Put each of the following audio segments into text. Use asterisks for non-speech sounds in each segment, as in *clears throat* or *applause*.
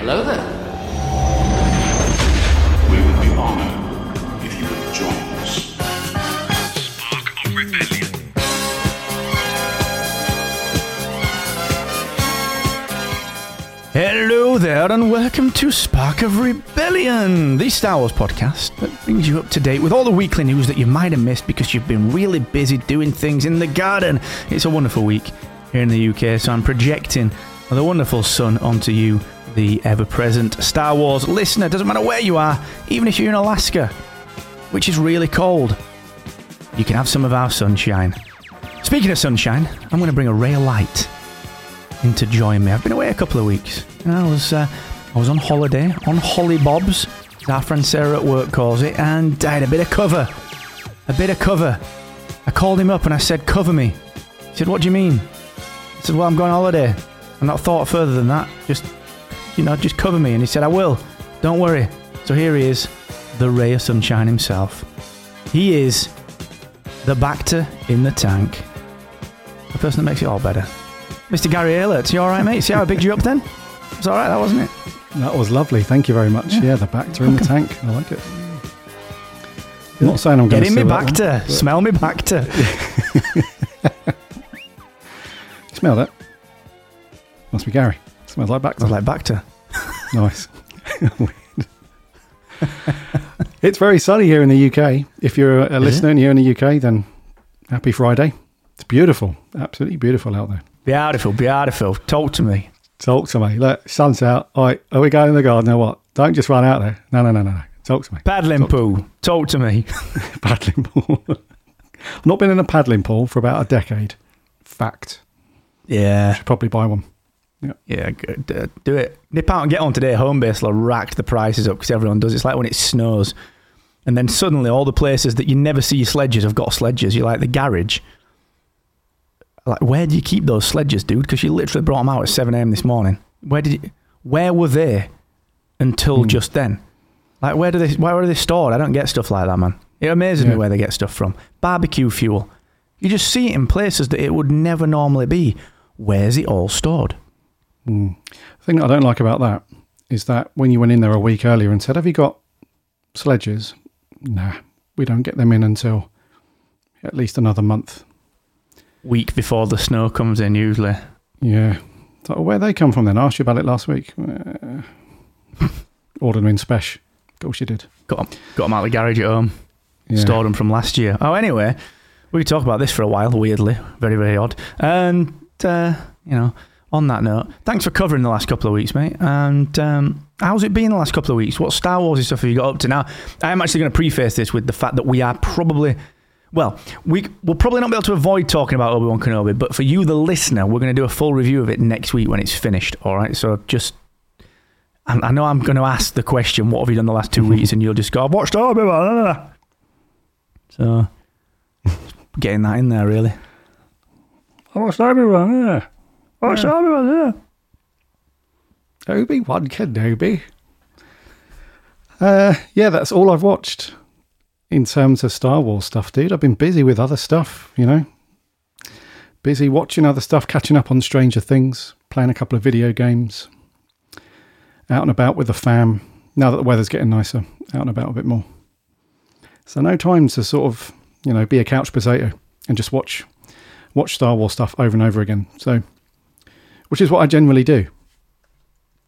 Hello there. We would be honored if you would join us. Spark of Rebellion. Hello there, and welcome to Spark of Rebellion, the Star Wars podcast that brings you up to date with all the weekly news that you might have missed because you've been really busy doing things in the garden. It's a wonderful week here in the UK, so I'm projecting the wonderful sun onto you, the ever present Star Wars listener. Doesn't matter where you are, even if you're in Alaska, which is really cold, you can have some of our sunshine. Speaking of sunshine, I'm going to bring a ray of light in to join me. I've been away a couple of weeks. And I was uh, I was on holiday on Holly Bob's, as our friend Sarah at work calls it, and I had a bit of cover, a bit of cover. I called him up and I said, "Cover me." He said, "What do you mean?" I said, "Well, I'm going on holiday. I'm not thought further than that. Just you know, just cover me." And he said, "I will. Don't worry." So here he is, the ray of sunshine himself. He is the Bacta in the tank, the person that makes it all better. Mr. Gary Aylett, you all right, mate? See how I bigged you up then? It's all right, that wasn't it? That was lovely. Thank you very much. Yeah, the Bacta in the tank. I like it. I'm not saying I'm going Get to in me Bacta. Smell me Bacta. *laughs* Smell that? Must be Gary. Smells like Bacta. was like Bacta. *laughs* nice. *laughs* it's very sunny here in the UK. If you're a listener and you're in the UK, then happy Friday. It's beautiful. Absolutely beautiful out there. Beautiful, beautiful. Talk to me. Talk to me. Look, sun's out. All right, are we going in the garden or what? Don't just run out there. No, no, no, no, no. Talk to me. Paddling pool. Talk to me. *laughs* paddling pool. I've not been in a paddling pool for about a decade. Fact. Yeah. Should probably buy one. Yeah, good. Uh, do it. Nip out and get on today. Homebase will rack the prices up because everyone does. It's like when it snows. And then suddenly all the places that you never see your sledges have got sledges. You're like the garage. Like, where do you keep those sledges, dude? Because you literally brought them out at 7 a.m. this morning. Where did you, where were they until Hmm. just then? Like, where do they, where are they stored? I don't get stuff like that, man. It amazes me where they get stuff from. Barbecue fuel. You just see it in places that it would never normally be. Where's it all stored? The thing that I don't like about that is that when you went in there a week earlier and said, Have you got sledges? Nah, we don't get them in until at least another month. week before the snow comes in usually. Yeah. So where they come from then? I asked you about it last week. Uh, ordered them in Spesh. Of course you did. Got 'em- got them out of the garage at home. Yeah. Stored them from last year. Oh, anyway, we could talk about this for a while. Weirdly, very very odd. And uh, you know, on that note, thanks for covering the last couple of weeks, mate. And um, how's it been the last couple of weeks? What Star Wars stuff have you got up to now? I am actually going to preface this with the fact that we are probably. Well, we will probably not be able to avoid talking about Obi Wan Kenobi, but for you, the listener, we're going to do a full review of it next week when it's finished. All right, so just I I know I'm going to ask the question, "What have you done the last two *laughs* weeks?" and you'll just go, "I've watched Obi Wan." So, *laughs* getting that in there, really. I watched everyone, yeah. Watched Obi Wan, yeah. Obi Wan Kenobi. Uh, yeah, that's all I've watched in terms of Star Wars stuff, dude. I've been busy with other stuff, you know. Busy watching other stuff, catching up on Stranger Things, playing a couple of video games, out and about with the fam. Now that the weather's getting nicer, out and about a bit more. So no time to sort of, you know, be a couch potato and just watch watch Star Wars stuff over and over again. So, which is what I generally do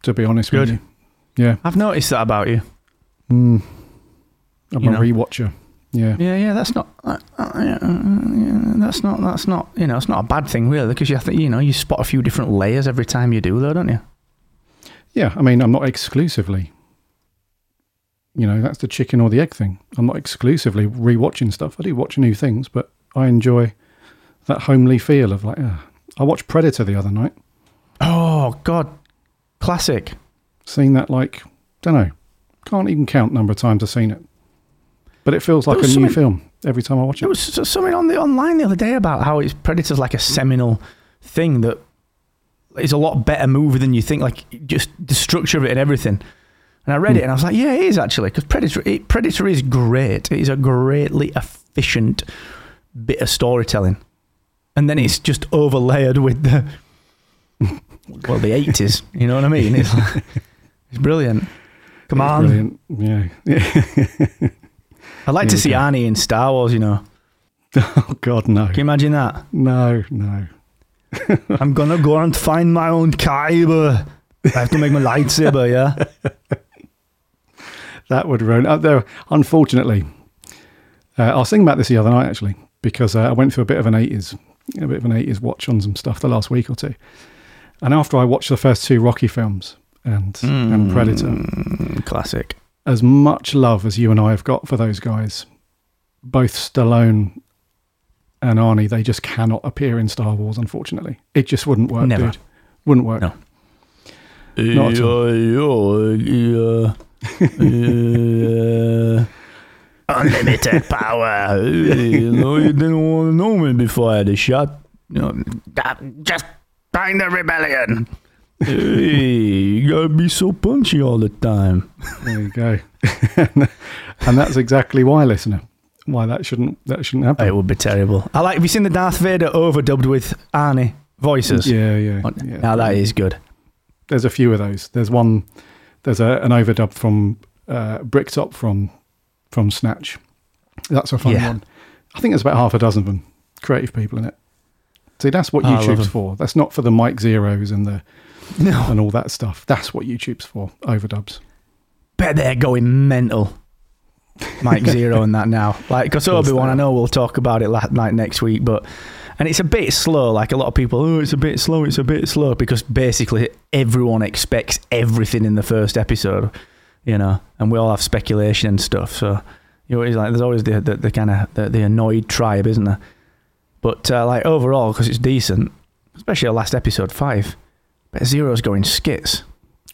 to be honest with you. Yeah, I've noticed that about you. I'm You a know. rewatcher. Yeah, Yeah, yeah, that's not. Uh, uh, yeah, uh, yeah, that's not. That's not. You know, it's not a bad thing really, because you have to. You know, you spot a few different layers every time you do, though, don't you? yeah. I mean, I'm not exclusively. You know, that's the chicken or the egg thing. I'm not exclusively rewatching stuff. I do watch new things, but I enjoy that homely feel of like. Uh, I watched Predator the other night. Oh God, classic. Seen that like don't know, can't even count number of times I've seen it. But it feels like a new film every time I watch it. There was something on the online the other day about how it's Predator's like a seminal thing that is a lot better movie than you think. Like just the structure of it and everything. And I read hmm. it and I was like, yeah, it is actually because Predator. It, Predator is great. It is a greatly efficient bit of storytelling, and then it's just overlaid with the well, the eighties. You know what I mean? It's like, *laughs* He's brilliant. Come It's on. Brilliant. Yeah. *laughs* I'd like Here to see go. Arnie in Star Wars, you know. *laughs* oh, God, no. Can you imagine that? No, no. I'm gonna go and find my own kyber. I have to make my lightsaber, yeah? That would ruin. Uh, there, unfortunately, uh, I was thinking about this the other night actually because uh, I went through a bit of an eighties, a bit of an eighties watch on some stuff the last week or two, and after I watched the first two Rocky films and and Predator, Mm, classic. as much love as you and I have got for those guys, both Stallone and Arnie, they just cannot appear in Star Wars. Unfortunately, it just wouldn't work, Never. dude. Wouldn't work. No. Not at Yeah, *laughs* yeah. Unlimited power. you know, you didn't want to know me before I had a shot. You know, just find the rebellion. hey, you gotta be so punchy all the time. There you go. *laughs* and that's exactly why, listener, why that shouldn't that shouldn't happen. It would be terrible. I like. Have you seen the Darth Vader overdubbed with Arnie voices? Yeah, yeah, yeah. Now that is good. There's a few of those. There's one. There's a, an overdub from uh, Bricktop from from Snatch. That's a fun Yeah. one. I think there's about half a dozen of them. Creative people in it. See, that's what Oh, YouTube's for. That's not for the Mike Zerohs and the *laughs* No, and all that stuff. That's what YouTube's for. Overdubs. bet they're going mental. Mike Zeroh and that now, *laughs* like because Obi Wan. I know we'll talk about it la- like next week, but and it's a bit slow. Like a lot of people, oh, it's a bit slow. It's a bit slow because basically everyone expects everything in the first episode, you know, and we all have speculation and stuff. So you know, it's like there's always the the, the kind of the, the annoyed tribe, isn't there? But uh, like overall, because it's decent, especially our last episode five. But Zeroh's going skits.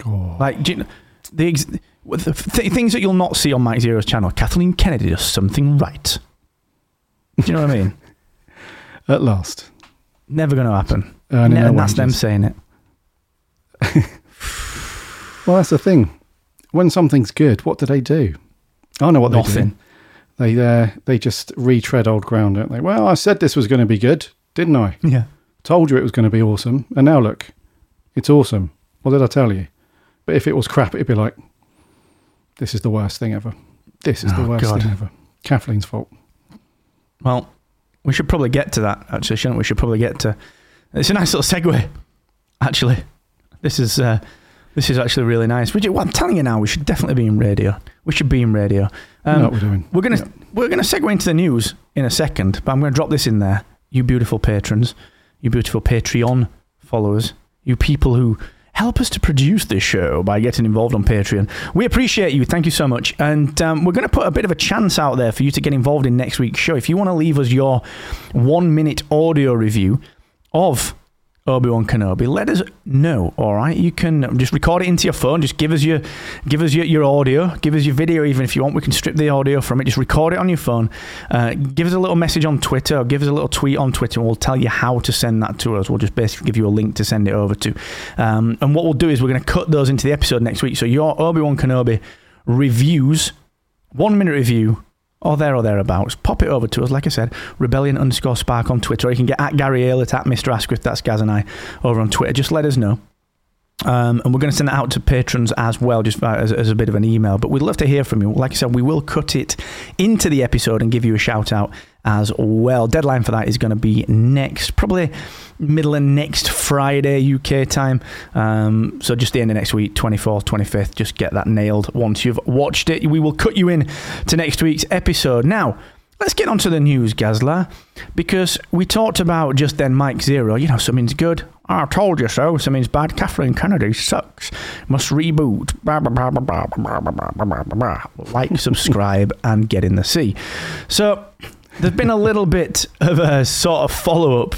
Oh, Like, do you know, the, ex- the th- things that you'll not see on Mike Zeroh's channel, Kathleen Kennedy does something right. Do you know what I mean? *laughs* at last. Never going to happen. Earning Ne- and that's them saying it. *laughs* Well, that's the thing. When something's good, what do they do? I don't know what they do. They uh, they just retread old ground, don't they? Well, I said this was going to be good, didn't I? Yeah. Told you it was going to be awesome, and now look, it's awesome. What did I tell you? But if it was crap, it'd be like, this is the worst thing ever. This is the Oh, worst God. thing ever. Kathleen's fault. Well, we should probably get to that, actually, shouldn't we? We should probably get to. It's a nice little segue, actually. This is. Uh, this is actually really nice. Ju- well, I'm telling you now, we should definitely be in radio. We should be in radio. What we're doing. We're gonna Yeah. we're gonna segue into the news in a second, but I'm gonna drop this in there. You beautiful patrons, you beautiful Patreon followers, you people who help us to produce this show by getting involved on Patreon. We appreciate you. Thank you so much. And um, we're going to put a bit of a chance out there for you to get involved in next week's show. If you want to leave us your one minute audio review of Obi-Wan Kenobi, let us know, all right? You can just record it into your phone. Just give us your give us your, your audio, give us your video even if you want. We can strip the audio from it. Just record it on your phone. Uh, give us a little message on Twitter or give us a little tweet on Twitter and we'll tell you how to send that to us. We'll just basically give you a link to send it over to. Um, and what we'll do is we're going to cut those into the episode next week. So your Obi-Wan Kenobi reviews, one minute review, or there or thereabouts, pop it over to us. Like I said, rebellion underscore spark on Twitter. Or you can get at Gary Aylett, at Mr. Asquith, that's Gaz and I, over on Twitter. Just let us know. Um, and we're going to send that out to patrons as well, just as, as a bit of an email. But we'd love to hear from you. Like I said, we will cut it into the episode and give you a shout out as well. Deadline for that is going to be next, probably middle of next Friday UK time. Um, so just the end of next week, 24th, 25th. Just get that nailed once you've watched it. We will cut you in to next week's episode. Now, let's get on to the news, Gazla, because we talked about just then Mike Zeroh. You know, something's good. I told you so. So means bad. Kathleen Kennedy sucks. Must reboot. Like, subscribe, and get in the sea. So there's been a little bit of a sort of follow up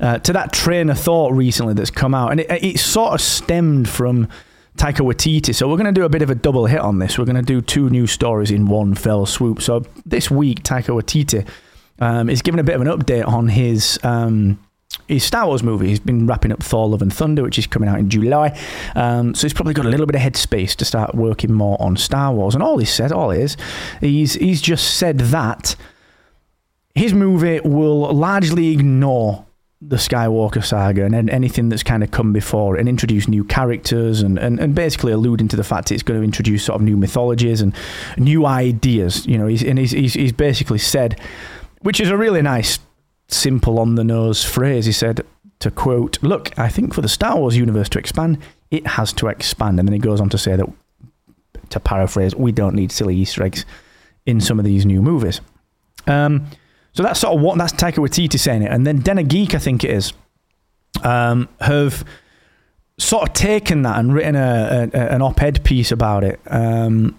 uh, to that train of thought recently that's come out, and it, it sort of stemmed from. Taika Waititi. So we're going to do a bit of a double hit on this. We're going to do two new stories in one fell swoop. So this week, Taika Waititi um, is giving a bit of an update on his um, his Star Wars movie. He's been wrapping up Thor: Love and Thunder, which is coming out in July. Um, so he's probably got a little bit of headspace to start working more on Star Wars. And all he said, all is, he's he's just said that his movie will largely ignore the Skywalker saga and anything that's kind of come before and introduce new characters and, and, and basically alluding to the fact it's going to introduce sort of new mythologies and new ideas. You know, he's, and he's, he's, he's basically said, which is a really nice, simple on the nose phrase. He said, to quote, Look, I think for the Star Wars universe to expand, it has to expand. And then he goes on to say that, to paraphrase, we don't need silly Easter eggs in some of these new movies. Um, so that's sort of what that's Taika Waititi saying it, and then Den Geek, I think it is, um, have sort of taken that and written a, a an op-ed piece about it. Um,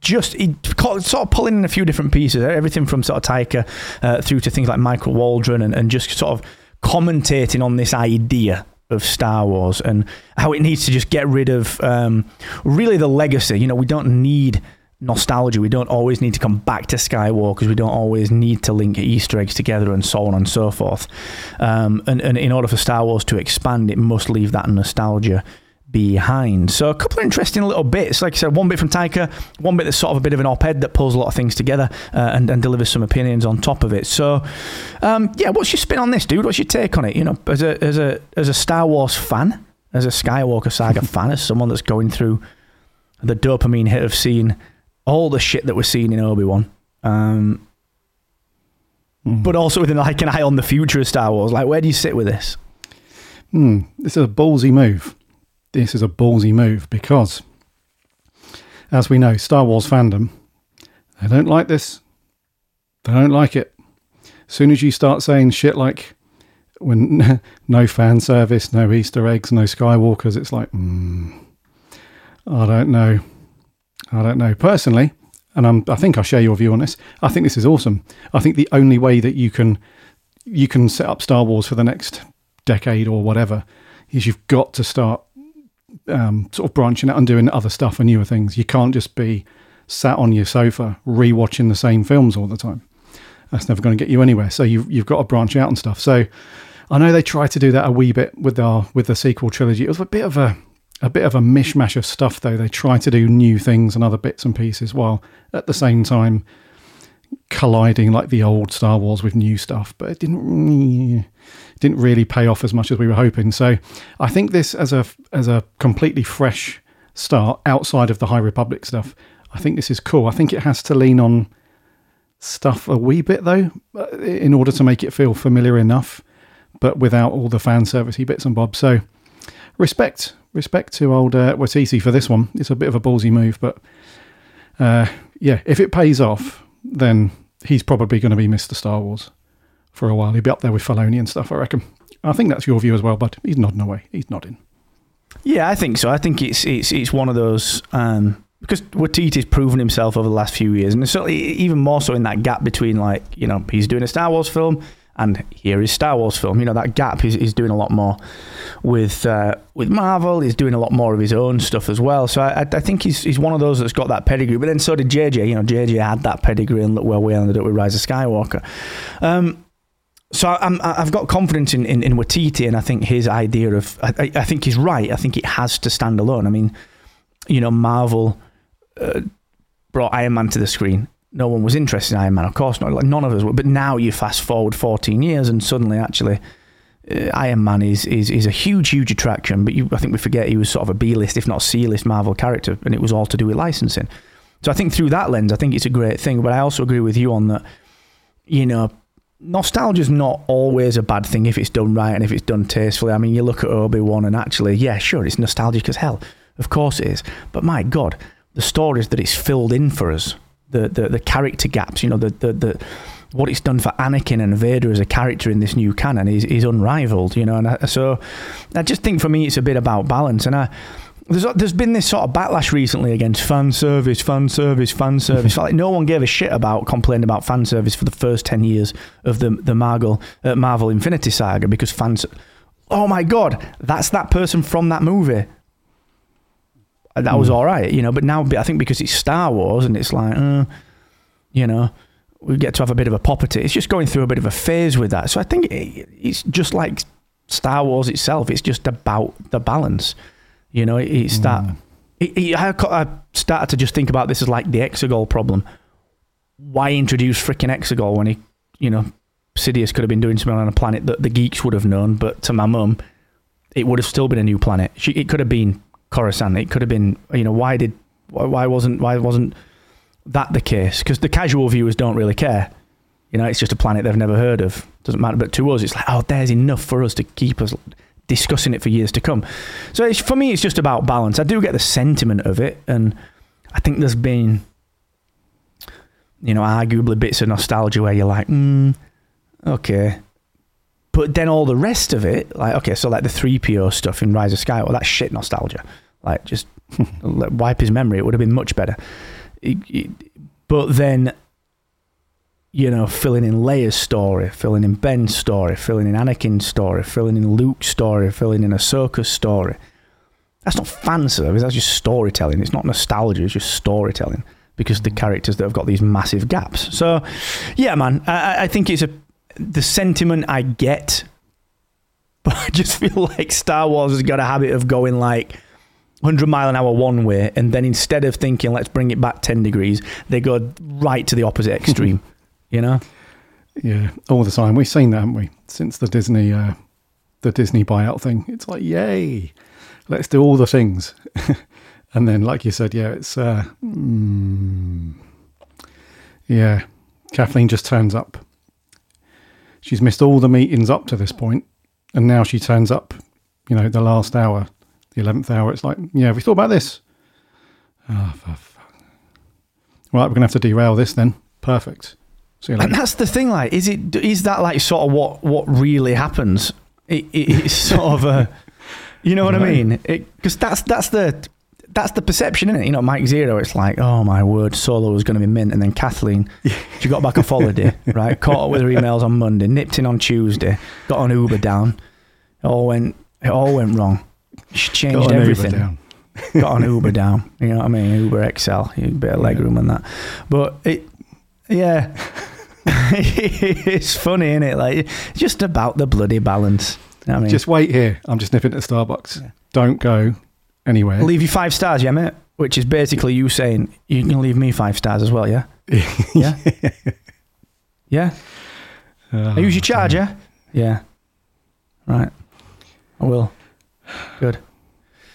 just he, sort of pulling in a few different pieces, everything from sort of Taika uh, through to things like Michael Waldron, and, and just sort of commentating on this idea of Star Wars and how it needs to just get rid of um, really the legacy. You know, we don't need nostalgia. We don't always need to come back to Skywalkers. We don't always need to link Easter eggs together and so on and so forth. Um, and, and in order for Star Wars to expand, it must leave that nostalgia behind. So a couple of interesting little bits. Like I said, one bit from Taika, one bit that's sort of a bit of an op-ed that pulls a lot of things together uh, and, and delivers some opinions on top of it. So um, yeah, what's your spin on this, dude? What's your take on it? You know, as a as a as a Star Wars fan, as a Skywalker saga *laughs* fan, as someone that's going through the dopamine hit of seeing all the shit that we're seeing in Obi Wan. Um, But also with like an eye on the future of Star Wars, like where do you sit with this? Hmm, this is a ballsy move. This is a ballsy move because, as we know, Star Wars fandom, they don't like this. They don't like it. As soon as you start saying shit like, when *laughs* no fan service, no Easter eggs, no Skywalkers, it's like, hmm, I don't know. I don't know. Personally, and I'm, I think I share your view on this. I think this is awesome. I think the only way that you can you can set up Star Wars for the next decade or whatever is you've got to start um, sort of branching out and doing other stuff and newer things. You can't just be sat on your sofa rewatching the same films all the time. That's never going to get you anywhere. So you've you've got to branch out and stuff. So I know they tried to do that a wee bit with our with the sequel trilogy. It was a bit of a a bit of a mishmash of stuff though. They try to do new things and other bits and pieces while at the same time colliding like the old Star Wars with new stuff, but it didn't didn't really pay off as much as we were hoping. So I think this as a as a completely fresh start outside of the High Republic stuff, I think this is cool. I think it has to lean on stuff a wee bit though, uh, in order to make it feel familiar enough, but without all the fan servicey bits and bobs. So respect respect to old uh, for this one. It's a bit of a ballsy move, but uh, yeah, if it pays off, then he's probably going to be Mr. Star Wars for a while. He'll be up there with Filoni and stuff, I reckon. I think that's your view as well, but he's nodding away. He's nodding. Yeah, I think so. I think it's it's it's one of those um, because Waititi's proven himself over the last few years, and certainly even more so in that gap between like you know he's doing a Star Wars film and here is Star Wars film. You know that gap is he's doing a lot more with uh, with Marvel. He's doing a lot more of his own stuff as well. So I, I think he's he's one of those that's got that pedigree. But then so did JJ. You know JJ had that pedigree, and look where we ended up with Rise of Skywalker. Um, so I'm, I've got confidence in, in, in Waititi, and I think his idea of I, I think he's right. I think it has to stand alone. I mean, you know, Marvel uh, brought Iron Man to the screen. No one was interested in Iron Man, of course not. Like none of us were. But now you fast forward 14 years, and suddenly, actually, uh, Iron Man is, is is a huge, huge attraction. But you, I think we forget he was sort of a B list, if not C list Marvel character, and it was all to do with licensing. So I think through that lens, I think it's a great thing. But I also agree with you on that. You know, nostalgia is not always a bad thing if it's done right and if it's done tastefully. I mean, you look at Obi Wan, and actually, yeah, sure, it's nostalgic as hell. Of course it is. But my God, the stories that it's filled in for us, the the, the character gaps, you know, the, the the what it's done for Anakin and Vader as a character in this new canon is is unrivaled. You know, and I, so I just think for me it's a bit about balance, and I. There's, there's been this sort of backlash recently against fan service, fan service, fan service. like no one gave a shit about complaining about fan service for the first ten years of the the Marvel uh, Marvel Infinity Saga because fans. Oh my god, that's that person from that movie. And That was all right, you know. But now I think because it's Star Wars and it's like, uh, you know, we get to have a bit of a pop at it. It's just going through a bit of a phase with that. So I think it, it's just like Star Wars itself. It's just about the balance. You know, it, it's that. It, it, I, I started to just think about this as like the Exegol problem. Why introduce freaking Exegol when he, you know, Sidious could have been doing something on a planet that the geeks would have known, but to my mum, it would have still been a new planet. She, it could have been Coruscant. It could have been, you know, why did, why, why wasn't, why wasn't that the case? Because the casual viewers don't really care. You know, it's just a planet they've never heard of. Doesn't matter. But to us, it's like, oh, there's enough for us to keep us discussing it for years to come. So for me, it's just about balance. I do get the sentiment of it, and I think there's been, you know, arguably bits of nostalgia where you're like, mm, okay. But then all the rest of it, like, okay, so like the 3PO stuff in Rise of Skywalker, well, that's shit nostalgia. Like, just *laughs* wipe his memory. It would have been much better. It- it- but then, you know, filling in Leia's story, filling in Ben's story, filling in Anakin's story, filling in Luke's story, filling in Ahsoka's story. That's not fan service. That's just storytelling. It's not nostalgia. It's just storytelling because the characters that have got these massive gaps. So, yeah, man, I, I- think it's a the sentiment I get, *laughs* but I just feel like Star Wars has got a habit of going like 100 mile an hour one way, and then instead of thinking let's bring it back 10 degrees, they go right to the opposite *laughs* extreme. You know? Yeah, all the time. We've seen that, haven't we? Since the Disney, uh, the Disney buyout thing. It's like, yay, let's do all the things. *laughs* and then, like you said, yeah, it's, uh, mm, yeah, Kathleen just turns up. She's missed all the meetings up to this point, and now she turns up. You know, the last hour, the eleventh hour. It's like, yeah, we thought about this? Oh, fuck. Right, we're gonna have to derail this then. Perfect. See you later. And that's the thing, like, is it is that like sort of what what really happens? It, it, it's *laughs* sort of a, you know what I mean? Because that's that's the that's the perception, isn't it? You know, Mike Zeroh, it's like, oh my word, Solo was going to be mint, and then Kathleen, she got back off holiday, *laughs* right? Caught up with her emails on Monday, nipped in on Tuesday, got on Uber down, it all went it all went wrong. She changed Got everything down. got an Uber down. You know what I mean? Uber XL, a bit of legroom and that. But it, yeah, *laughs* it's funny, isn't it? Like just about the bloody balance. You know I mean, Just wait here. I'm just nipping to Starbucks. Don't go anywhere. I'll leave you five stars, yeah, mate. Which is basically you saying you can leave me five stars as well, yeah, *laughs* yeah, yeah. Oh, I use your charger, yeah. Right, I will. Good.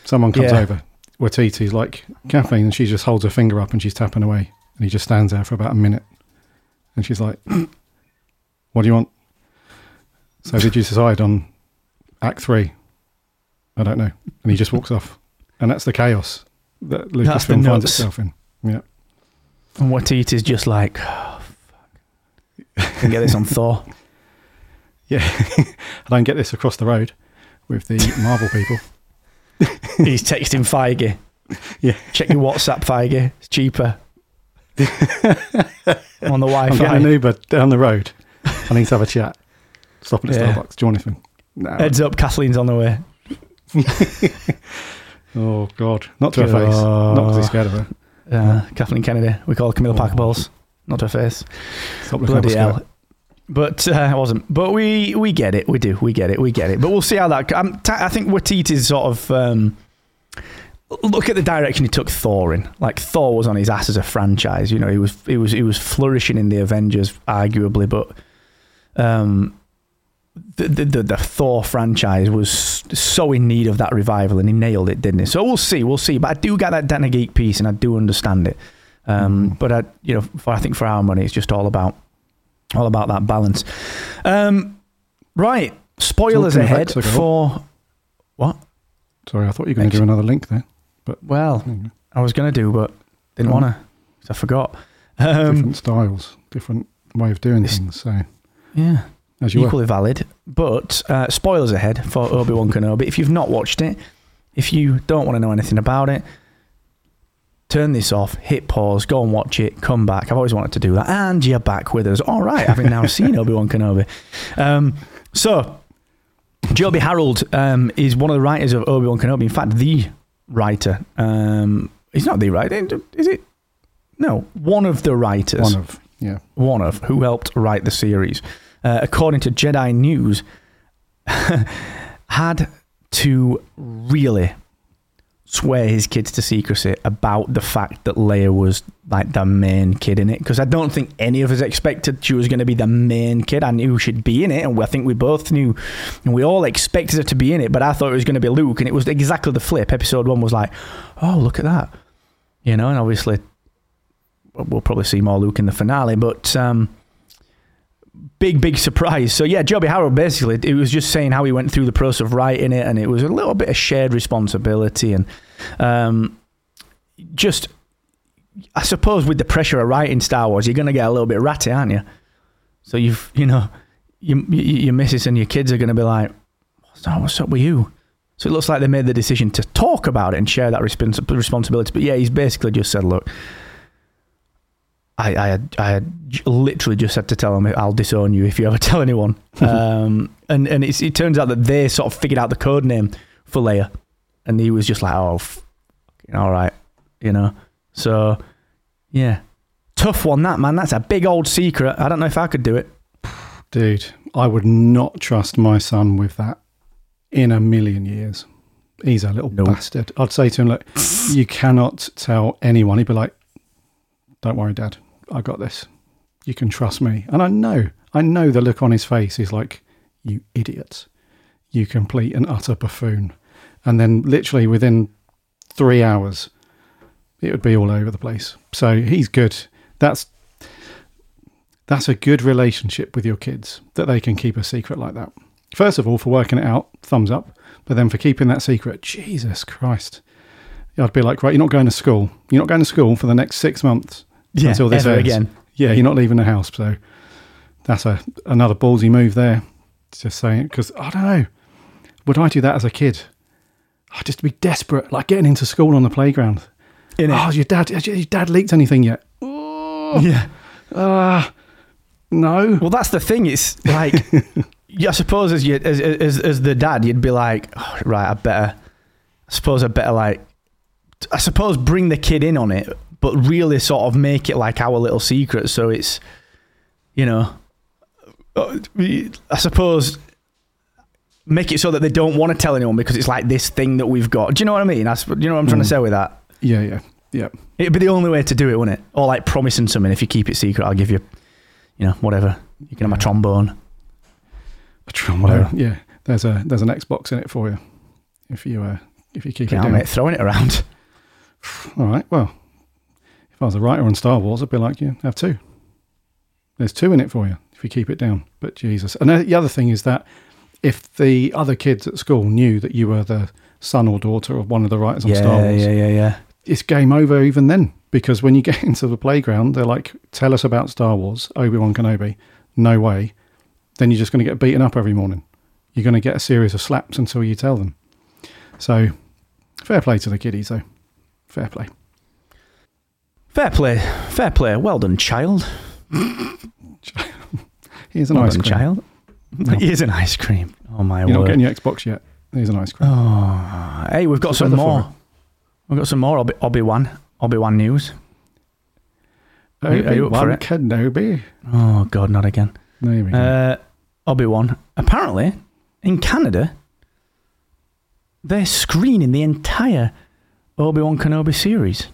Someone comes Yeah. over. Waititi's like caffeine, and she just holds her finger up and she's tapping away, and he just stands there for about a minute, and she's like, *clears throat* "What do you want?" So did you decide on Act Three? I don't know, and he just walks off, and that's the chaos that Lucasfilm finds itself in. Yeah, And what eat is just like, oh, fuck. Can get this on Thor. *laughs* yeah. *laughs* I don't get this across the road with the Marvel people. *laughs* He's texting Feige. Yeah. Check your WhatsApp, Feige. It's cheaper. *laughs* On the Wi-Fi. I'm getting an Uber down the road. I need to have a chat. Stopping at Yeah. Starbucks. Do you want anything? No. Heads up, Kathleen's on the way. *laughs* Oh God! Not to her face. Not because he's scared of her. Uh, Kathleen Kennedy. We call her Camilla Parker Oh. Bowles. Not her face. Stop Bloody hell. But uh, I wasn't. But we we get it. We do. We get it. We get it. But we'll see how that. I'm t- I think Waititi's sort of. Um, look at the direction he took Thor in. Like Thor was on his ass as a franchise. You know, he was he was he was flourishing in the Avengers, arguably, but um, the, the the Thor franchise was so in need of that revival, and he nailed it, didn't he? So we'll see, we'll see. But I do get that Dana Geek piece, and I do understand it. Um, But I, you know, for, I think for our money, it's just all about all about that balance. Um, right, spoilers Talking ahead for what? Sorry, I thought you were going to do another link there. But well, Mm. I was going to do, but didn't want to. I forgot. Um, different styles, different way of doing things. So yeah, as you were, equally valid. But uh, spoilers ahead for Obi Wan Kenobi. If you've not watched it, if you don't want to know anything about it, turn this off, hit pause, go and watch it, come back. I've always wanted to do that, and you're back with us. All right, having now seen *laughs* Obi Wan Kenobi. Um, so, Joby Harold um, is one of the writers of Obi Wan Kenobi. In fact, the writer. Um, he's not the writer, is it? No, one of the writers one of yeah. one of who helped write the series, uh, according to Jedi News, *laughs* had to really swear his kids to secrecy about the fact that Leia was like the main kid in it because I don't think any of us expected she was going to be the main kid. I knew she'd be in it, and I think we both knew, and we all expected her to be in it. But I thought it was going to be Luke, and it was exactly the flip. Episode one was like, oh look at that, you know, and obviously we'll probably see more Luke in the finale, but. um big, big surprise. So yeah, Joby Harold basically it was just saying how he went through the process of writing it, and it was a little bit of shared responsibility, and um, just I suppose with the pressure of writing Star Wars, you're going to get a little bit ratty, aren't you? So you've you know your your missus and your kids are going to be like, what's up, with you? So it looks like they made the decision to talk about it and share that respons- responsibility. But yeah, he's basically just said, look. I, I had I had literally just had to tell him I'll disown you if you ever *laughs* tell anyone. *laughs* um, and and it's, it turns out that they sort of figured out the code name for Leia, and he was just like, oh, f- all right, you know. So yeah, tough one that man. That's a big old secret. I don't know if I could do it. Dude, I would not trust my son with that in a million years. He's a little No. bastard. I'd say to him, look, you cannot tell anyone. He'd be like, don't worry, Dad. I got this. You can trust me. And I know, I know the look on his face is like, you idiot. You complete and utter buffoon. And then literally within three hours, it would be all over the place. So he's good. That's that's a good relationship with your kids that they can keep a secret like that. First of all, for working it out, thumbs up. But then for keeping that secret, Jesus Christ. I'd be like, right, you're not going to school. You're not going to school for the next six months Yeah, until this ever ends. again. Yeah, you're not leaving the house. So that's a another ballsy move there. Just saying, because I don't know. Would I do that as a kid? I'd just be desperate, like getting into school on the playground. In Oh, your dad, has your dad leaked anything yet? Oh, yeah. Ah, no. Well, that's the thing. It's like, *laughs* yeah, I suppose as you as, as as the dad, you'd be like, oh, right, I better. I suppose I better like, I suppose bring the kid in on it, but really sort of make it like our little secret. So it's, you know, uh, I suppose make it so that they don't want to tell anyone because it's like this thing that we've got. Do you know what I mean? That's, do you know what I'm trying to Mm. say with that? Yeah, yeah, yeah. It'd be the only way to do it, wouldn't it? Or like promising something. If you keep it secret, I'll give you, you know, whatever. You can have my trombone. A trombone. Yeah, there's a there's an Xbox in it for you if you uh, if you keep it down. mate, throwing it around. *sighs* *laughs* All right. Well, if I was a writer on Star Wars, I'd be like, yeah, have two. There's two in it for you if you keep it down. But Jesus. And the other thing is that if the other kids at school knew that you were the son or daughter of one of the writers on Yeah, Star Wars, yeah, yeah, yeah. it's game over even then. Because when you *laughs* get into the playground, they're like, tell us about Star Wars, Obi Wan Kenobi. No way. Then you're just going to get beaten up every morning. You're going to get a series of slaps until you tell them. So, fair play to the kiddies, though. Fair play. Fair play, fair play. Well done, child. *laughs* Here's an well ice done, cream. child. *laughs* Here's an ice cream. Oh my You're not getting your Xbox yet. Here's an ice cream. Oh, hey, we've got What's some the more. We've got some more Obi- Obi-Wan. Obi-Wan news. are you- are you up for Obi-Wan it? Kenobi. Oh God, not again. There we go. Uh, Obi-Wan. Apparently, in Canada, they're screening the entire Obi-Wan Kenobi series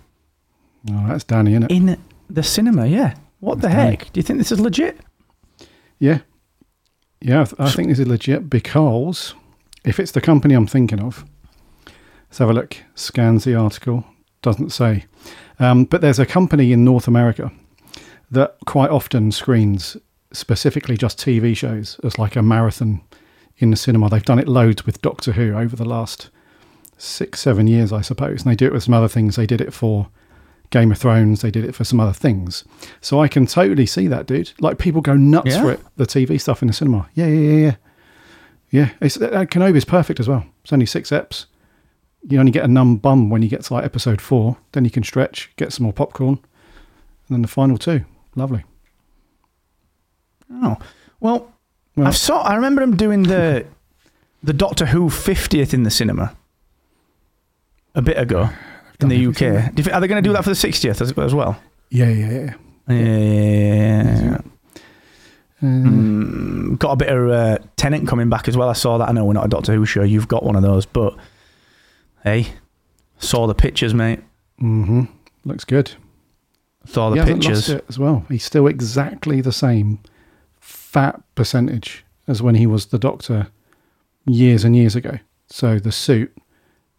oh, that's Danny, innit? in the cinema. Yeah. What the That's heck? Do you think this is legit? Yeah. Yeah, I, think this is legit because if it's the company I'm thinking of, let's have a look. Scans the article, doesn't say. Um, but there's a company in North America that quite often screens specifically just TV shows as like a marathon in the cinema. They've done it loads with Doctor Who over the last six, seven years, I suppose. And they do it with some other things. They did it for Game of Thrones. They did it for some other things. So I can totally see that, dude. Like people go nuts Yeah. for it. The TV stuff in the cinema. Yeah, yeah, yeah, yeah. Yeah, it's, uh, Kenobi's perfect as well. It's only six eps. You only get a numb bum when you get to like episode four. Then you can stretch, get some more popcorn, and then the final two. Lovely. Oh, well, Well- I saw. I remember him doing the *laughs* the Doctor Who 50th in the cinema a bit ago in the. UK. Do you are they going to do that for the 60th as, as well? Yeah, yeah, yeah. Yeah. Uh, Mm, got a bit of uh, Tennant coming back as well. I saw that. I know we're not a Doctor Who show. You've got one of those, but hey, Saw the pictures, mate. Mm-hmm. Looks good. Saw the he pictures. as well. He's still exactly the same fat percentage as when he was the doctor years and years ago. So the suit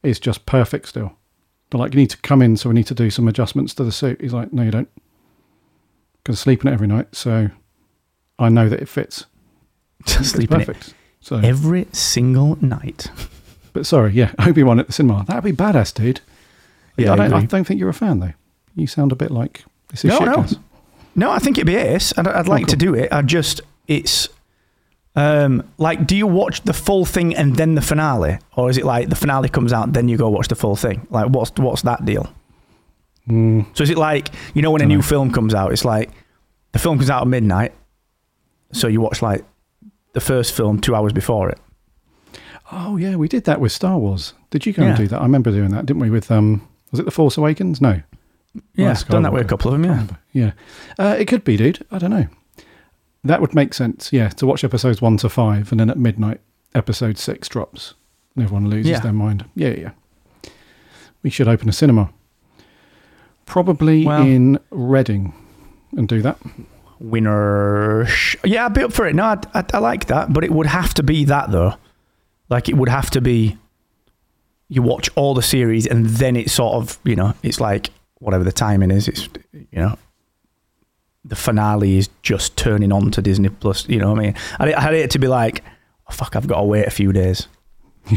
is just perfect still. They're like, you need to come in, so we need to do some adjustments to the suit. He's like, no, you don't. Because I sleep in it every night, so I know that it fits. *laughs* It's Sleeping it perfect. So, every single night. but sorry, yeah, *laughs* Obi Wan at the cinema. That'd be badass, dude. Yeah, I, don't, I don't think you're a fan though. You sound a bit like this is No, shit. no. No, I think it'd be ace. I'd, I'd oh, like to cool. do it. I just, it's um, like, do you watch the full thing and then the finale, or is it like the finale comes out then you go watch the full thing? Like, what's what's that deal? Mm, So is it like you know when a new film comes out? It's like the film comes out at midnight, so you watch like the first film two hours before it. Oh yeah, we did that with Star Wars. Did you go Yeah. and do that? I remember doing that, didn't we? With um, was it the Force Awakens? No, Yeah, Rise done that with a couple of them. Yeah, yeah, uh, it could be, dude. I don't know. That would make sense. Yeah, to watch episodes one to five, and then at midnight, episode six drops, and everyone loses Yeah. their mind. Yeah, yeah. We should open a cinema, probably Well- in Reading, and do that. winner. Yeah, I'd be up for it. No, I'd, I'd, I like that, but it would have to be that though. Like it would have to be. You watch all the series and then it's sort of you know it's like whatever the timing is. It's you know. The finale is just turning on to Disney Plus. You know what I mean? I had it to be like, oh, fuck, I've got to wait a few days. *laughs*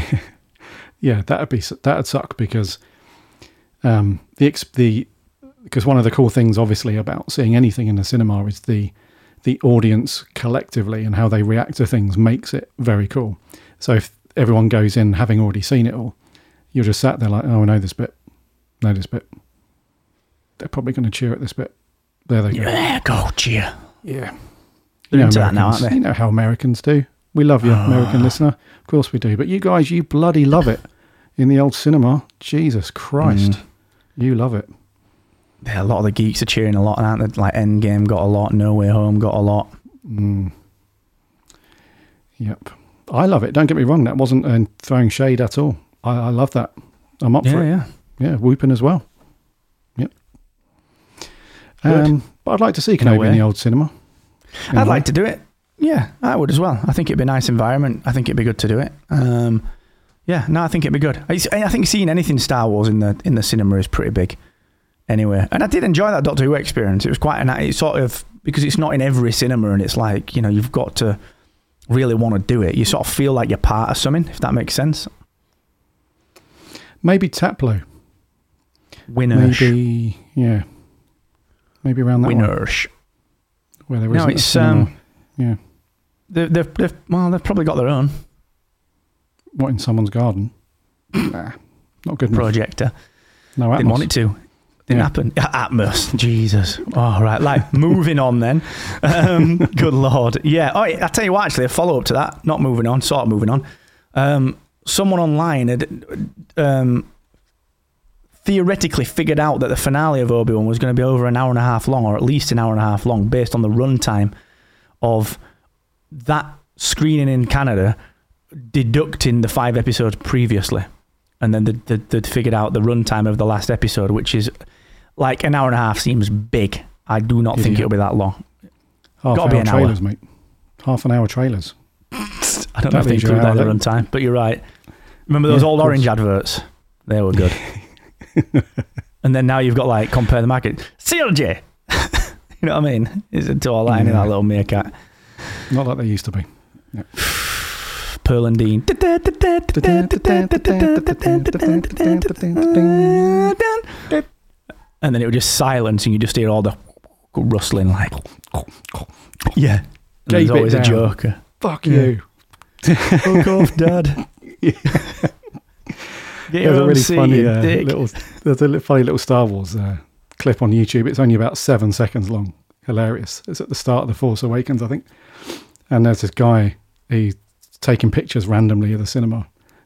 Yeah, that'd be that'd suck because um, the the because one of the cool things, obviously, about seeing anything in the cinema is the the audience collectively and how they react to things makes it very cool. So if everyone goes in having already seen it all, you're just sat there like, oh, I know this bit, know this bit. They're probably going to cheer at this bit. There they go. Yeah, go cheer. Yeah. They're into that now, aren't they? You know how Americans do. We love you, American listener. Of course we do. But you guys, you bloody love it in the old cinema. Jesus Christ. Mm. You love it. Yeah, a lot of the geeks are cheering a lot, aren't they? Like Endgame got a lot, No Way Home got a lot. Mm. Yep. I love it. Don't get me wrong. That wasn't uh, throwing shade at all. I, I love that. I'm up for it. yeah. Yeah, whooping as well. Um, but I'd like to see No Kenobi in the old cinema. I'd like to do it. Yeah, I would as well. I think it'd be a nice environment. I think it'd be good to do it. Um, yeah, no, I think it'd be good. I, I think seeing anything Star Wars in the in the cinema is pretty big. Anyway, and I did enjoy that Doctor Who experience. It was quite an it's sort of because it's not in every cinema, and it's like you know you've got to really want to do it. You sort of feel like you're part of something, if that makes sense. Maybe Taplow. Winners, Maybe, yeah. Maybe around that one, winners. where there No, it's, um, yeah. They've, they've, they've, well, they've probably got their own What in someone's garden? nah, not good enough. projector. No, Didn't want it to. Didn't Yeah. happen. Atmos. Jesus. All right. Like, moving on then. Um, *laughs* good Lord. Yeah. Oh, I tell you what, actually, a follow up to that, not moving on, sort of moving on. Um, someone online had um, theoretically figured out that the finale of Obi Wan was going to be over an hour and a half long, or at least an hour and a half long, based on the runtime of that screening in Canada, deducting the five episodes previously and then they'd, they'd, they'd figured out the runtime of the last episode, which is like an hour and a half seems big. I do not think it'll be that long. Half Gotta be hour an hour. trailers, mate. Half an hour trailers. *laughs* I don't know if they include that in the runtime, but you're right. Remember those Yeah, old orange adverts? They were good. *laughs* *laughs* and then now you've got like compare the market. CLJ. *laughs* you know what I mean? Is it to all that in that little meerkat? Not like they used to be. Pearl and Dean. And then it would just silence, and you just hear all the rustling, like, yeah. And there's always a joker. Fuck Yeah. you. Fuck off, Dad. *laughs* Get There's a really funny uh, little. There's a funny little Star Wars uh, clip on YouTube. It's only about seven seconds long. Hilarious. It's at the start of the Force Awakens, I think. And there's this guy. He's taking pictures randomly of the cinema.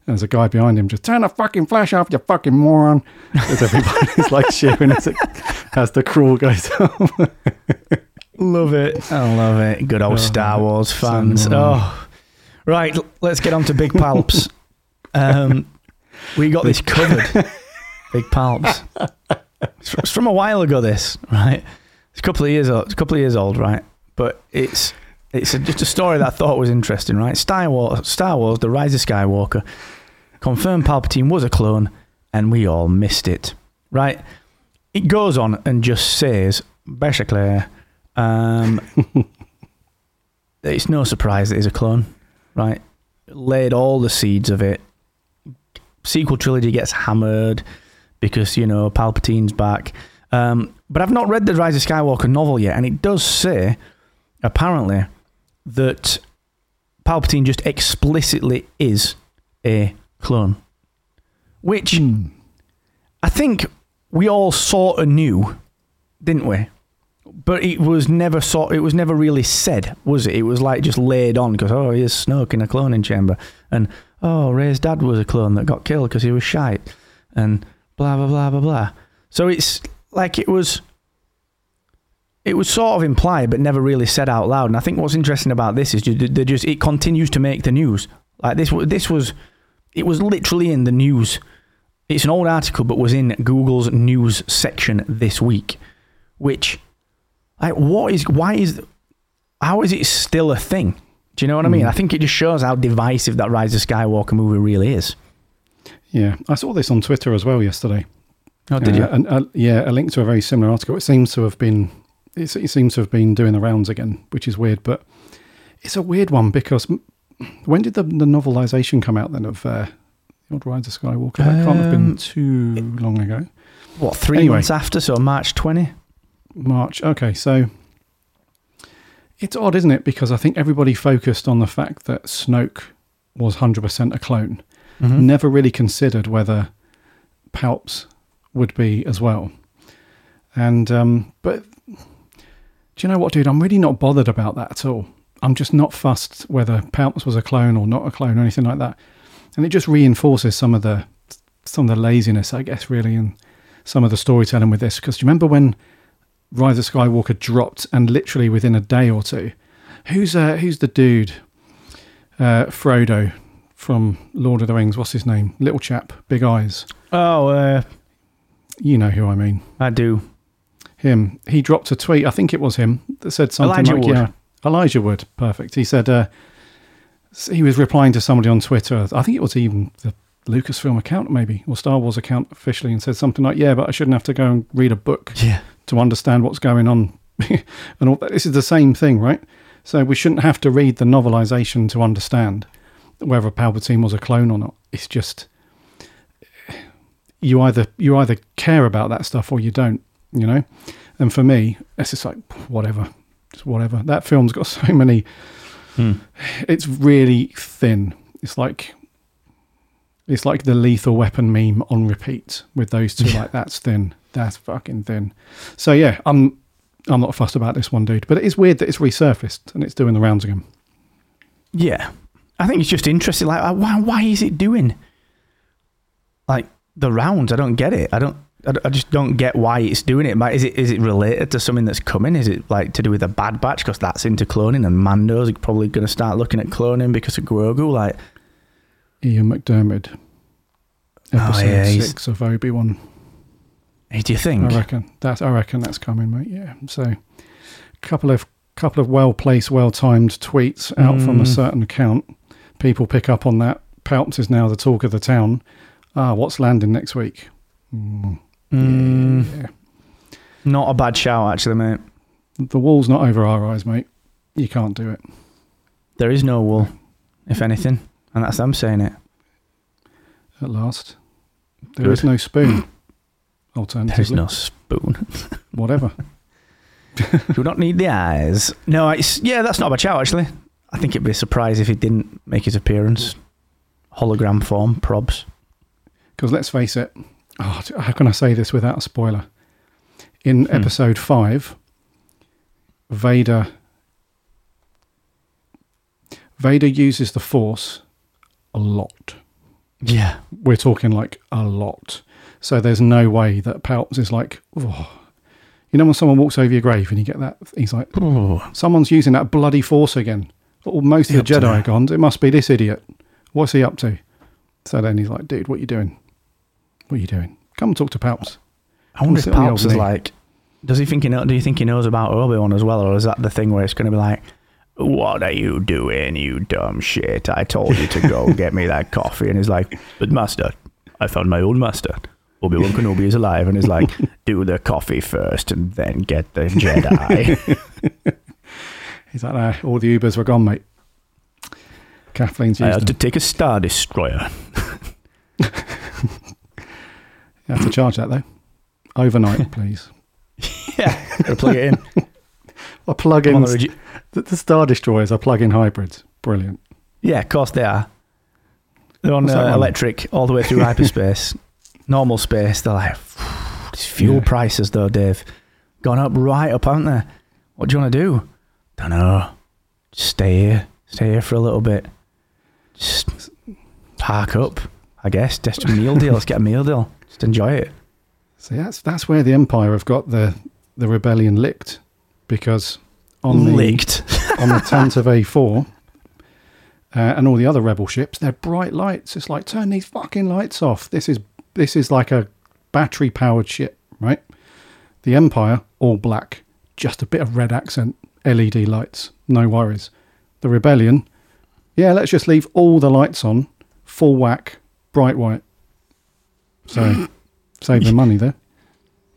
And there's a guy behind him just turn the fucking flash off, you fucking moron. As everybody's *laughs* like cheering as, it, as the crawl goes *laughs* off. Love it. I love it. Good old Oh, Star Wars fans. annoying. oh, right. Let's get on to Big Palps. *laughs* um, we got this covered. *laughs* Big palps. it's, it's from a while ago. This right? It's a couple of years old. It's a couple of years old, right? But it's it's a, just a story that I thought was interesting, right? Star Wars, Star Wars: The Rise of Skywalker confirmed Palpatine was a clone, and we all missed it, right? It goes on and just says basically, um, *laughs* it's no surprise that he's a clone, right? Laid all the seeds of it. Sequel trilogy gets hammered because you know Palpatine's back. Um, but I've not read the Rise of Skywalker novel yet, and it does say apparently that Palpatine just explicitly is a clone, which I think we all sort of knew, didn't we? But it was never sort. It was never really said, was it? It was like just laid on because oh, here's Snoke in a cloning chamber, and oh, Rey's dad was a clone that got killed because he was shite, and blah blah blah blah blah. So it's like it was. It was sort of implied, but never really said out loud. And I think what's interesting about this is they just it continues to make the news. Like this, this was, it was literally in the news. It's an old article, but was in Google's news section this week. Which, like, what is? Why is? How is it still a thing? Do you know what I mean? I think it just shows how divisive that Rise of Skywalker movie really is. Yeah, I saw this on Twitter as well yesterday. Oh, did Uh, you? And uh, yeah, a link to a very similar article. It seems to have been, it seems to have been doing the rounds again, which is weird. But it's a weird one because when did the, the novelization come out then of uh, the Old Rise of Skywalker? That can't have been Um, too long ago. What three anyway. months after? So March twenty. March. Okay, so it's odd, isn't it? Because I think everybody focused on the fact that Snoke was 100% a clone. Mm-hmm. Never really considered whether Palps would be as well. And, um, but do you know what, dude? I'm really not bothered about that at all. I'm just not fussed whether Palps was a clone or not a clone or anything like that. And it just reinforces some of the, some of the laziness, I guess, really, and some of the storytelling with this. Because do you remember when Rise of Skywalker dropped, and literally within a day or two, who's uh, who's the dude? Uh, Frodo from Lord of the Rings. What's his name? Little chap, big eyes. Oh, uh, You know who I mean. I do. Him. He dropped a tweet. I think it was him that said something Elijah like, Wood. "Yeah, Elijah Wood, perfect." He said uh, he was replying to somebody on Twitter. I think it was even the Lucasfilm account, maybe, or Star Wars account officially, and said something like, "Yeah, but I shouldn't have to go and read a book." Yeah. To understand what's going on. *laughs* and all that. This is the same thing, right? So we shouldn't have to read the novelization to understand whether Palpatine was a clone or not. It's just you either you either care about that stuff or you don't, you know. And for me, it's just like whatever, just whatever. That film's got *laughs* so many. Hmm. It's really thin. It's like it's like the lethal weapon meme on repeat with those two. Yeah. Like that's thin. That's fucking thin. So yeah, I'm I'm not fussed about this one, dude. But it is weird that it's resurfaced and it's doing the rounds again. Yeah. I think it's just interesting. Like, uh, why, why is it doing like the rounds? I don't get it. I don't. I I just don't get why it's doing it. Like, Is it is it related to something that's coming? Is it like to do with a Bad Batch because that's into cloning and Mando's probably going to start looking at cloning because of Grogu? Like, Ian McDiarmid, episode Oh, yeah, six of Obi Wan. Do you think? I reckon that's I reckon that's coming, mate. Yeah. So, couple of couple of well placed, well timed tweets out from a Mm. certain account. People pick up on that. Palps is now the talk of the town. Ah, what's landing next week? Mm, Mm, yeah. not a bad shout, actually, mate. The wall's not over our eyes, mate. You can't do it. There is no wall, if anything, and that's them saying it. At last, there is Good. no spoon. *clears throat* There Alternatively, is no spoon. *laughs* whatever. Do not need the eyes. No, it's yeah, that's not a bad shout actually. I think it'd be a surprise if he didn't make his appearance. Hologram form, probs. Because let's face it, oh, how can I say this without a spoiler? In Hmm. episode five, Vader Vader uses the Force a lot. Yeah. We're talking like a lot. So there's no way that Palps is like, oh. you know, when someone walks over your grave and you get that, he's like, someone's using that bloody Force again. Well, most of He the Jedi are gone. It must be this idiot. What's he up to? So then he's like, dude, what you doing? What are you doing? Come and talk to Palps. I wonder if Palps is like, does he think he know, do you think he knows about Obi Wan as well, or is that the thing where it's going to be like, what are you doing, you dumb shit? I told you to go *laughs* get me that coffee, and he's like, but master, I found my old master. Obi Wan Kenobi is alive, and he's like, *laughs* do the coffee first, and then get the Jedi. He's like, nah, all the Ubers were gone, mate. Kathleen's I used had to take a Star Destroyer. *laughs* You have to charge that, though. Overnight, *laughs* please. yeah, gotta plug it in. Or plug in the regi- The, the Star Destroyers are plug in hybrids. Brilliant. Yeah, of course they are. They're on uh, electric all the way through hyperspace. Normal space, they're like, *sighs* these fuel Yeah. prices though, Dave, gone up right up, haven't they? What do you want to do? Don't know. Just stay here. Stay here for a little bit. Just park up, I guess. Just a meal deal. Let's get a meal deal. Just enjoy it. See, that's that's where the Empire have got the the rebellion licked, because on the Licked. on the Tantive A4 uh, and all the other rebel ships, they're bright lights. It's like turn these fucking lights off. This is this is like a battery powered ship, right? The Empire all black, just a bit of red accent, LED lights, no worries. The Rebellion, yeah, let's just leave all the lights on, full whack, bright white. So *laughs* save the money there.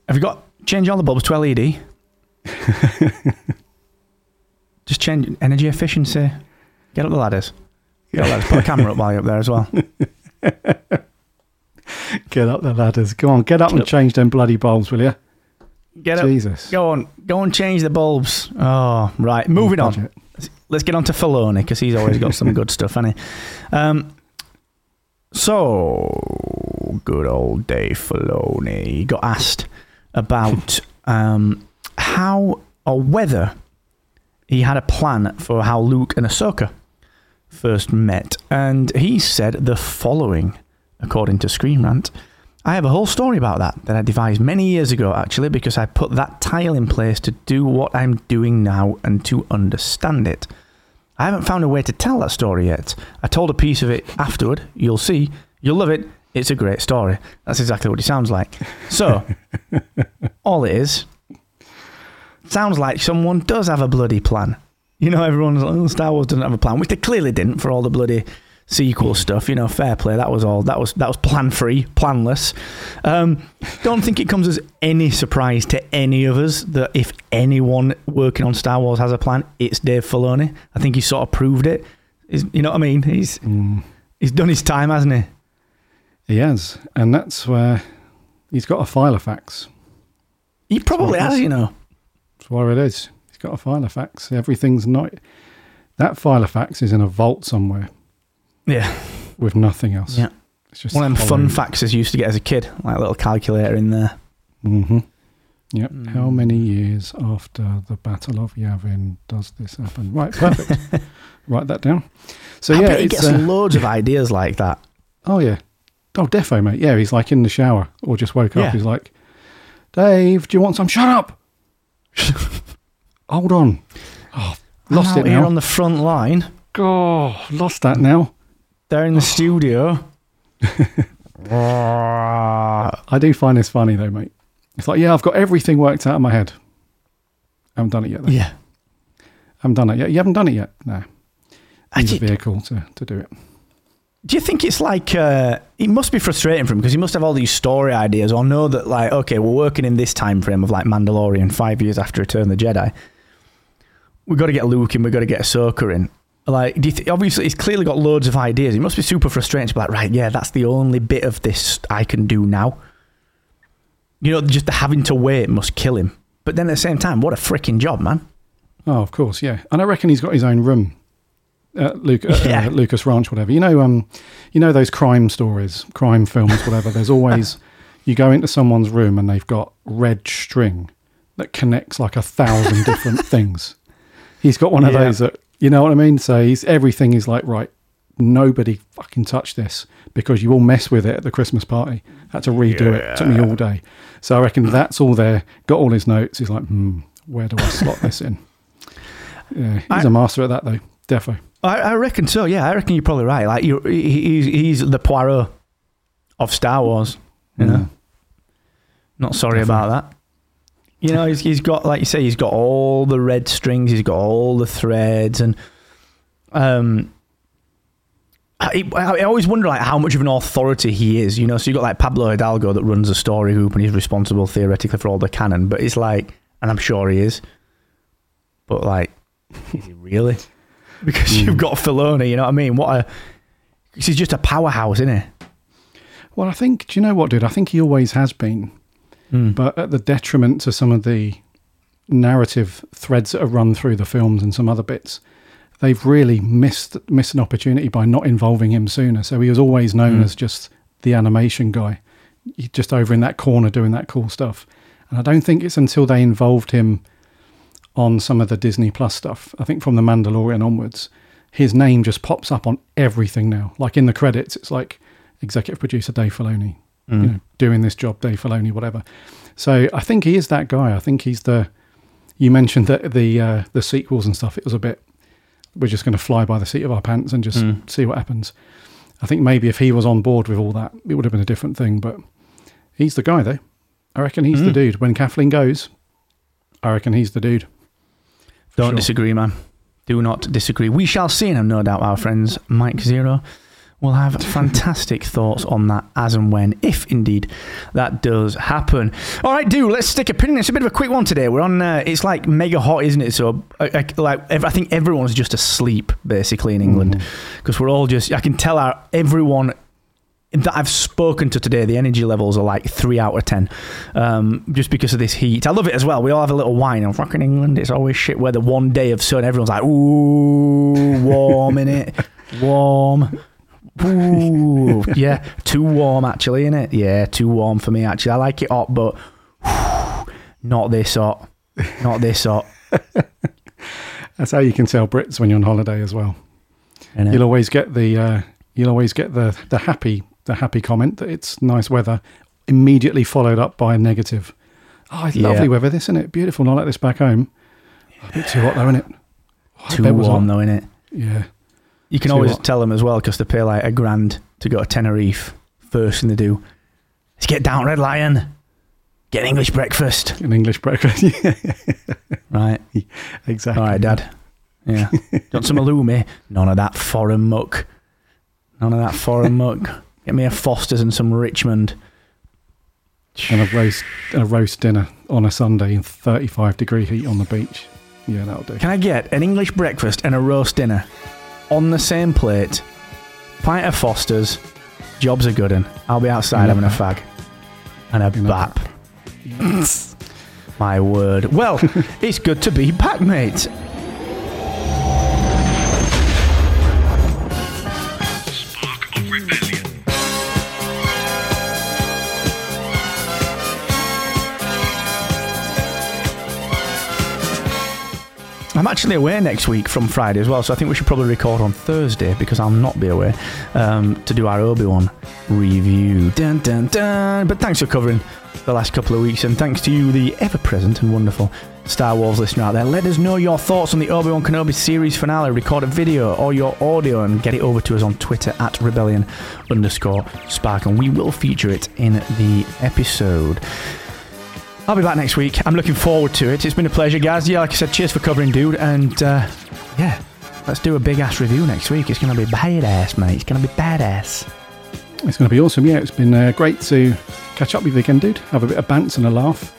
Have you got change all the bulbs to LED? *laughs* Just change energy efficiency. Get up the ladders. Get up the ladders. Put a camera up while you're up there as well. *laughs* Get up the ladders. Go on, get up and change them bloody bulbs, will you? Get up. Jesus. Go on. Go and change the bulbs. Oh, right. Moving on. Budget. Let's get on to Filoni because he's always got some *laughs* good stuff, hasn't he? Um, so, good old Dave Filoni he got asked about um, how or whether he had a plan for how Luke and Ahsoka first met. And he said the following, according to Screen Rant. I have a whole story about that that I devised many years ago, actually, because I put that tile in place to do what I'm doing now and to understand it. I haven't found a way to tell that story yet. I told a piece of it afterward. You'll see. You'll love it. It's a great story. That's exactly what it sounds like. So, *laughs* all it is, sounds like someone does have a bloody plan. You know, everyone's like, oh, Star Wars doesn't have a plan, which they clearly didn't for all the bloody sequel stuff. You know, fair play. That was all. That was that was plan free, planless. Um, don't think it comes as any surprise to any of us that if anyone working on Star Wars has a plan, it's Dave Filoni. I think he sort of proved it. He's, you know what I mean? He's he's done his time, hasn't he? He has, and that's where he's got a file of facts. He probably has, you know. That's where it is. He's got a file of facts. Everything's not. That file of facts is in a vault somewhere Yeah, with nothing else. yeah. It's just One of them fun facts I used to get as a kid, like a little calculator in there. Mm-hmm. Yep. Hmm. How many years after the Battle of Yavin does this happen? Right. Perfect. *laughs* Write that down. So I yeah, bet he gets uh, loads of ideas like that. *laughs* oh yeah, oh defo mate. Yeah, he's like in the shower or just woke Yeah. up. He's like, Dave, do you want some? Shut up. *laughs* Hold on. Oh, lost I'm it out here now. on the front line. Oh, lost that now. They're in the studio. *laughs* I do find this funny though, mate. It's like, yeah, I've got everything worked out in my head. I haven't done it yet. Though. yeah. I haven't done it yet. You haven't done it yet. No. I Needs a vehicle to, to do it. Do you think it's like uh, it must be frustrating for him because he must have all these story ideas or know that like okay we're working in this time frame of like Mandalorian five years after Return of the Jedi. We've got to get Luke in. We've got to get Ahsoka in. Like, do you th- obviously he's clearly got loads of ideas. It must be super frustrating to be like, right, yeah, that's the only bit of this I can do now. You know, just the having to wait must kill him. But then at the same time, what a freaking job, man. Oh, of course, yeah. And I reckon he's got his own room at Luke, uh, Yeah. uh, *laughs* Lucas Ranch, whatever. You know, um, you know those crime stories, crime films, whatever. There's *laughs* always you go into someone's room and they've got red string that connects like a thousand different *laughs* things. He's got one of Yeah. those that you know what I mean. So he's everything is like right. Nobody fucking touch this because you all mess with it at the Christmas party. Had to redo it. Took me all day. So I reckon that's all there. Got all his notes. He's like, hmm, where do I slot this in? *laughs* Yeah, he's I- a master at that though. Defo. I, I reckon so. Yeah, I reckon you're probably right. Like you, he, he's he's the Poirot of Star Wars. You know, Not sorry about that. You know, he's, he's got, like you say, he's got all the red strings, he's got all the threads, and um, I, I always wonder like how much of an authority he is. You know, so you got like Pablo Hidalgo that runs a story group and he's responsible theoretically for all the canon, but it's like, and I'm sure he is, but like, is he really? *laughs* Because you've got Filoni, you know what I mean? What a, he's just a powerhouse, isn't he? Well, I think, do you know what, dude? I think he always has been, Hmm. but at the detriment to some of the narrative threads that are run through the films and some other bits. They've really missed missed an opportunity by not involving him sooner. So he was always known hmm. as just the animation guy, just over in that corner doing that cool stuff. And I don't think it's until they involved him on some of the Disney Plus stuff. I think from The Mandalorian onwards, his name just pops up on everything now. Like in the credits, it's like executive producer Dave Filoni, you mm. know, doing this job, Dave Filoni, whatever. So I think he is that guy. I think he's the. You mentioned that the uh, the sequels and stuff. It was a bit. We're just going to fly by the seat of our pants and just mm. see what happens. I think maybe if he was on board with all that, it would have been a different thing. But he's the guy, though. I reckon he's the mm. dude. When Kathleen goes, I reckon he's the dude. Don't Sure. disagree, man. Do not disagree. We shall see, and no doubt our friends Mike Zeroh will have fantastic *laughs* thoughts on that as and when, if indeed that does happen. All right, do let's stick a pin in. it. It's a bit of a quick one today. We're on. Uh, it's like mega hot, isn't it? So, uh, uh, like, I think everyone's just asleep basically in England because we're all just. I can tell our everyone that I've spoken to today, the energy levels are like three out of ten, um, just because of this heat. I love it as well. We all have a little wine. And fucking England, it's always shit weather. One day of sun, everyone's like, ooh, warm in it, *laughs* warm. Ooh, *laughs* yeah, too warm actually, in it. Yeah, too warm for me actually. I like it hot, but *sighs* not this hot. Not this hot. *laughs* That's how you can tell Brits when you're on holiday as well. You'll always get the uh, you'll always get the the happy the happy comment that it's nice weather, immediately followed up by a negative. Oh, it's Yeah. lovely weather, this isn't it? Beautiful, not like this back home. Oh, a bit too hot though, isn't it? Oh, too it warm though, innit? Yeah, You can always hot. tell them as well because they pay like a grand to go to Tenerife. First thing they do is get down Red Lion, get an English breakfast. an English breakfast. yeah, Right. *laughs* exactly. All right, Dad. Yeah. *laughs* Want some halloumi? None of that foreign muck. None of that foreign muck. *laughs* Get me a Foster's and some Richmond. And a roast a roast dinner on a Sunday in 35 degree heat on the beach. Yeah, that'll do. Can I get an English breakfast and a roast dinner on the same plate? Pint of Foster's. Jobs are good and I'll be outside having a mm-hmm. fag. And a And a bap. My word. Well, *laughs* it's good to be back, mate. I'm actually away next week from Friday as well, so I think we should probably record on Thursday because I'll not be away um, to do our Obi Wan review. Dun, dun, dun. But thanks for covering the last couple of weeks, and thanks to you, the ever present and wonderful Star Wars listener out there. Let us know your thoughts on the Obi Wan Kenobi series finale. Record a video or your audio and get it over to us on Twitter at rebellion underscore spark, and we will feature it in the episode. I'll be back next week. I'm looking forward to it. It's been a pleasure, guys. Yeah, like I said, cheers for covering, dude. And uh, yeah, let's do a big ass review next week. It's going to be badass, mate. It's going to be badass. It's going to be awesome. Yeah, it's been uh, great to catch up with you again, dude. Have a bit of bants and a laugh.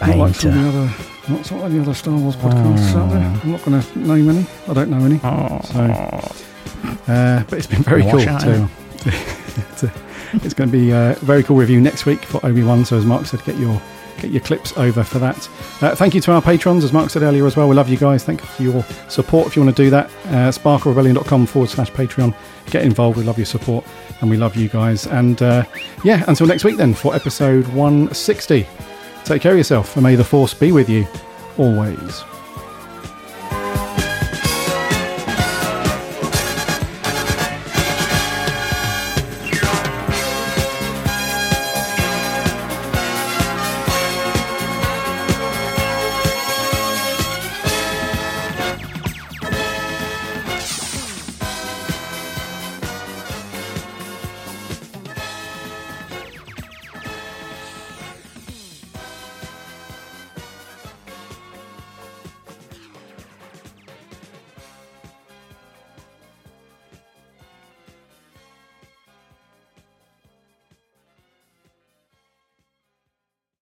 Not like some the other, not some of the other Star Wars podcasts out there. I'm not going to name any. I don't know any. So, uh, but it's been very cool out, to. *laughs* to- it's going to be a very cool review next week for Obi Wan. So as Mark said, get your get your clips over for that. Uh, thank you to our patrons, as Mark said earlier as well. We love you guys. Thank you for your support. If you want to do that, uh, sparklerebellion.com forward slash Patreon. Get involved. We love your support and we love you guys. And uh, yeah, until next week then for episode 160. Take care of yourself and may the force be with you always.